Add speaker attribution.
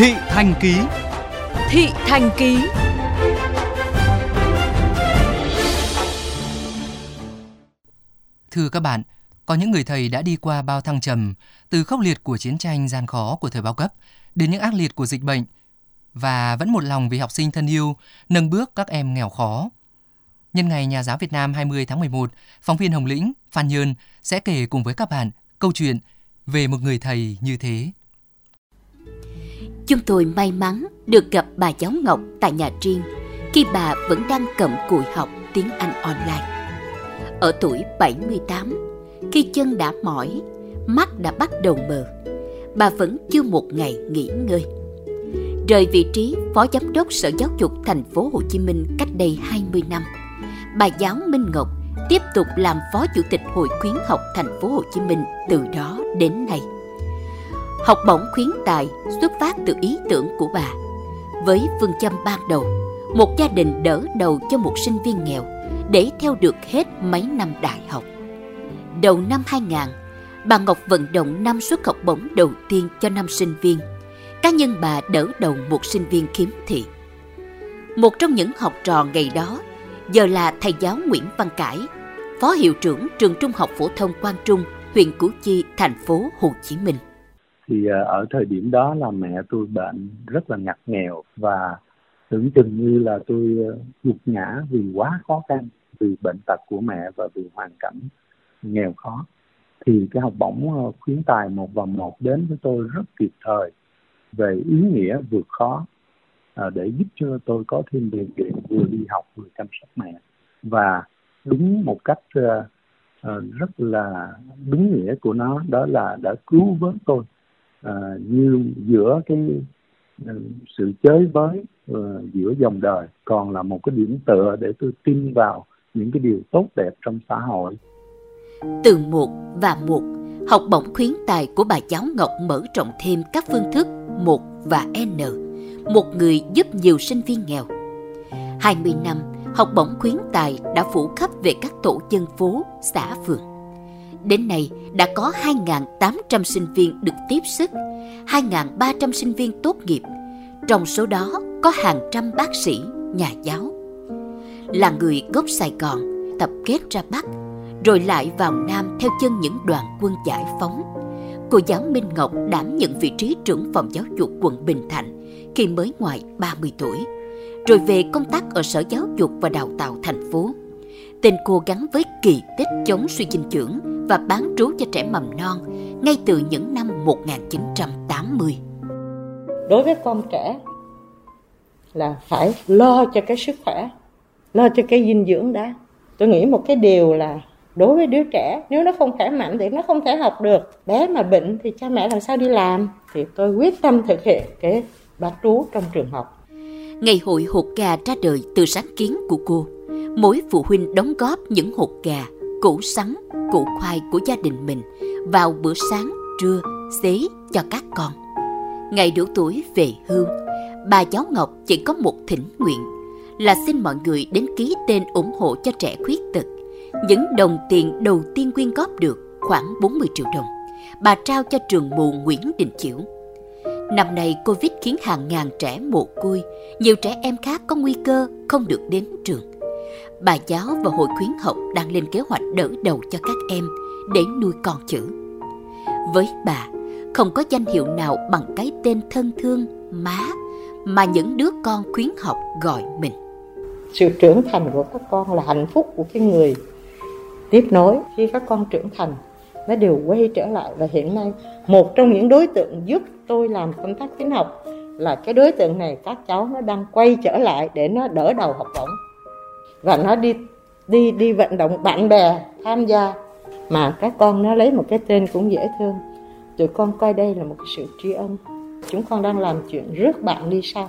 Speaker 1: Thị Thành Ký
Speaker 2: Thị Thành Ký
Speaker 3: Thưa các bạn, có những người thầy đã đi qua bao thăng trầm, từ khốc liệt của chiến tranh gian khó của thời bao cấp đến những ác liệt của dịch bệnh và vẫn một lòng vì học sinh thân yêu, nâng bước các em nghèo khó. Nhân ngày Nhà giáo Việt Nam 20 tháng 11, phóng viên Hồng Lĩnh, Phan Nhơn sẽ kể cùng với các bạn câu chuyện về một người thầy như thế.
Speaker 4: Chúng tôi may mắn được gặp bà giáo Ngọc tại nhà riêng khi bà vẫn đang cầm cùi học tiếng Anh online. Ở tuổi 78, khi chân đã mỏi, mắt đã bắt đầu mờ, bà vẫn chưa một ngày nghỉ ngơi. Rời vị trí Phó Giám đốc Sở Giáo dục Thành phố Hồ Chí Minh cách đây 20 năm, bà giáo Minh Ngọc tiếp tục làm Phó Chủ tịch Hội khuyến học Thành phố Hồ Chí Minh từ đó đến nay. Học bổng khuyến tài xuất phát từ ý tưởng của bà. Với phương châm ban đầu, một gia đình đỡ đầu cho một sinh viên nghèo để theo được hết mấy năm đại học. Đầu năm 2000, bà Ngọc vận động năm suất học bổng đầu tiên cho năm sinh viên. Cá nhân bà đỡ đầu một sinh viên khiếm thị. Một trong những học trò ngày đó giờ là thầy giáo Nguyễn Văn Cải, phó hiệu trưởng trường Trung học phổ thông Quang Trung, huyện Củ Chi, thành phố Hồ Chí Minh.
Speaker 5: Thì ờ, ở thời điểm đó là mẹ tôi bệnh rất là ngặt nghèo và tưởng chừng như là tôi ờ, gục ngã vì quá khó khăn, vì bệnh tật của mẹ và vì hoàn cảnh nghèo khó. Thì cái học bổng ờ, khuyến tài một và một đến với tôi rất kịp thời về ý nghĩa vượt khó để giúp cho tôi có thêm điều kiện vừa đi học vừa chăm sóc mẹ. Và đúng một cách rất là đúng nghĩa của nó, đó là đã cứu vớt tôi à, như giữa cái à, sự chới với uh, giữa dòng đời còn là một cái điểm tựa để tôi tin vào những cái điều tốt đẹp trong xã hội
Speaker 4: từ một và một học bổng khuyến tài của bà giáo Ngọc mở rộng thêm các phương thức một và N một người giúp nhiều sinh viên nghèo 20 năm học bổng khuyến tài đã phủ khắp về các tổ dân phố, xã phường. Đến nay đã có 2.800 sinh viên được tiếp sức, 2.300 sinh viên tốt nghiệp. Trong số đó có hàng trăm bác sĩ, nhà giáo. Là người gốc Sài Gòn, tập kết ra Bắc, rồi lại vào Nam theo chân những đoàn quân giải phóng. Cô giáo Minh Ngọc đảm nhận vị trí trưởng phòng giáo dục quận Bình Thạnh khi mới ngoài 30 tuổi rồi về công tác ở Sở Giáo dục và Đào tạo thành phố. Tên cô gắn với kỳ tích chống suy dinh dưỡng và bán trú cho trẻ mầm non ngay từ những năm 1980.
Speaker 6: Đối với con trẻ là phải lo cho cái sức khỏe, lo cho cái dinh dưỡng đã. Tôi nghĩ một cái điều là đối với đứa trẻ nếu nó không khỏe mạnh thì nó không thể học được bé mà bệnh thì cha mẹ làm sao đi làm thì tôi quyết tâm thực hiện cái bán trú trong trường học
Speaker 4: Ngày hội hột gà ra đời từ sáng kiến của cô. Mỗi phụ huynh đóng góp những hột gà, củ sắn, củ khoai của gia đình mình vào bữa sáng, trưa, xế cho các con. Ngày đủ tuổi về hưu, bà cháu Ngọc chỉ có một thỉnh nguyện là xin mọi người đến ký tên ủng hộ cho trẻ khuyết tật. Những đồng tiền đầu tiên quyên góp được khoảng 40 triệu đồng, bà trao cho trường mù Nguyễn Đình Chiểu Năm nay Covid khiến hàng ngàn trẻ mồ côi, nhiều trẻ em khác có nguy cơ không được đến trường. Bà giáo và hội khuyến học đang lên kế hoạch đỡ đầu cho các em để nuôi con chữ. Với bà, không có danh hiệu nào bằng cái tên thân thương má mà những đứa con khuyến học gọi mình.
Speaker 6: Sự trưởng thành của các con là hạnh phúc của cái người tiếp nối khi các con trưởng thành nó đều quay trở lại và hiện nay một trong những đối tượng giúp tôi làm công tác khuyến học là cái đối tượng này các cháu nó đang quay trở lại để nó đỡ đầu học bổng và nó đi đi đi vận động bạn bè tham gia. Mà các con nó lấy một cái tên cũng dễ thương. Tụi con coi đây là một cái sự tri ân. Chúng con đang làm chuyện rước bạn đi sau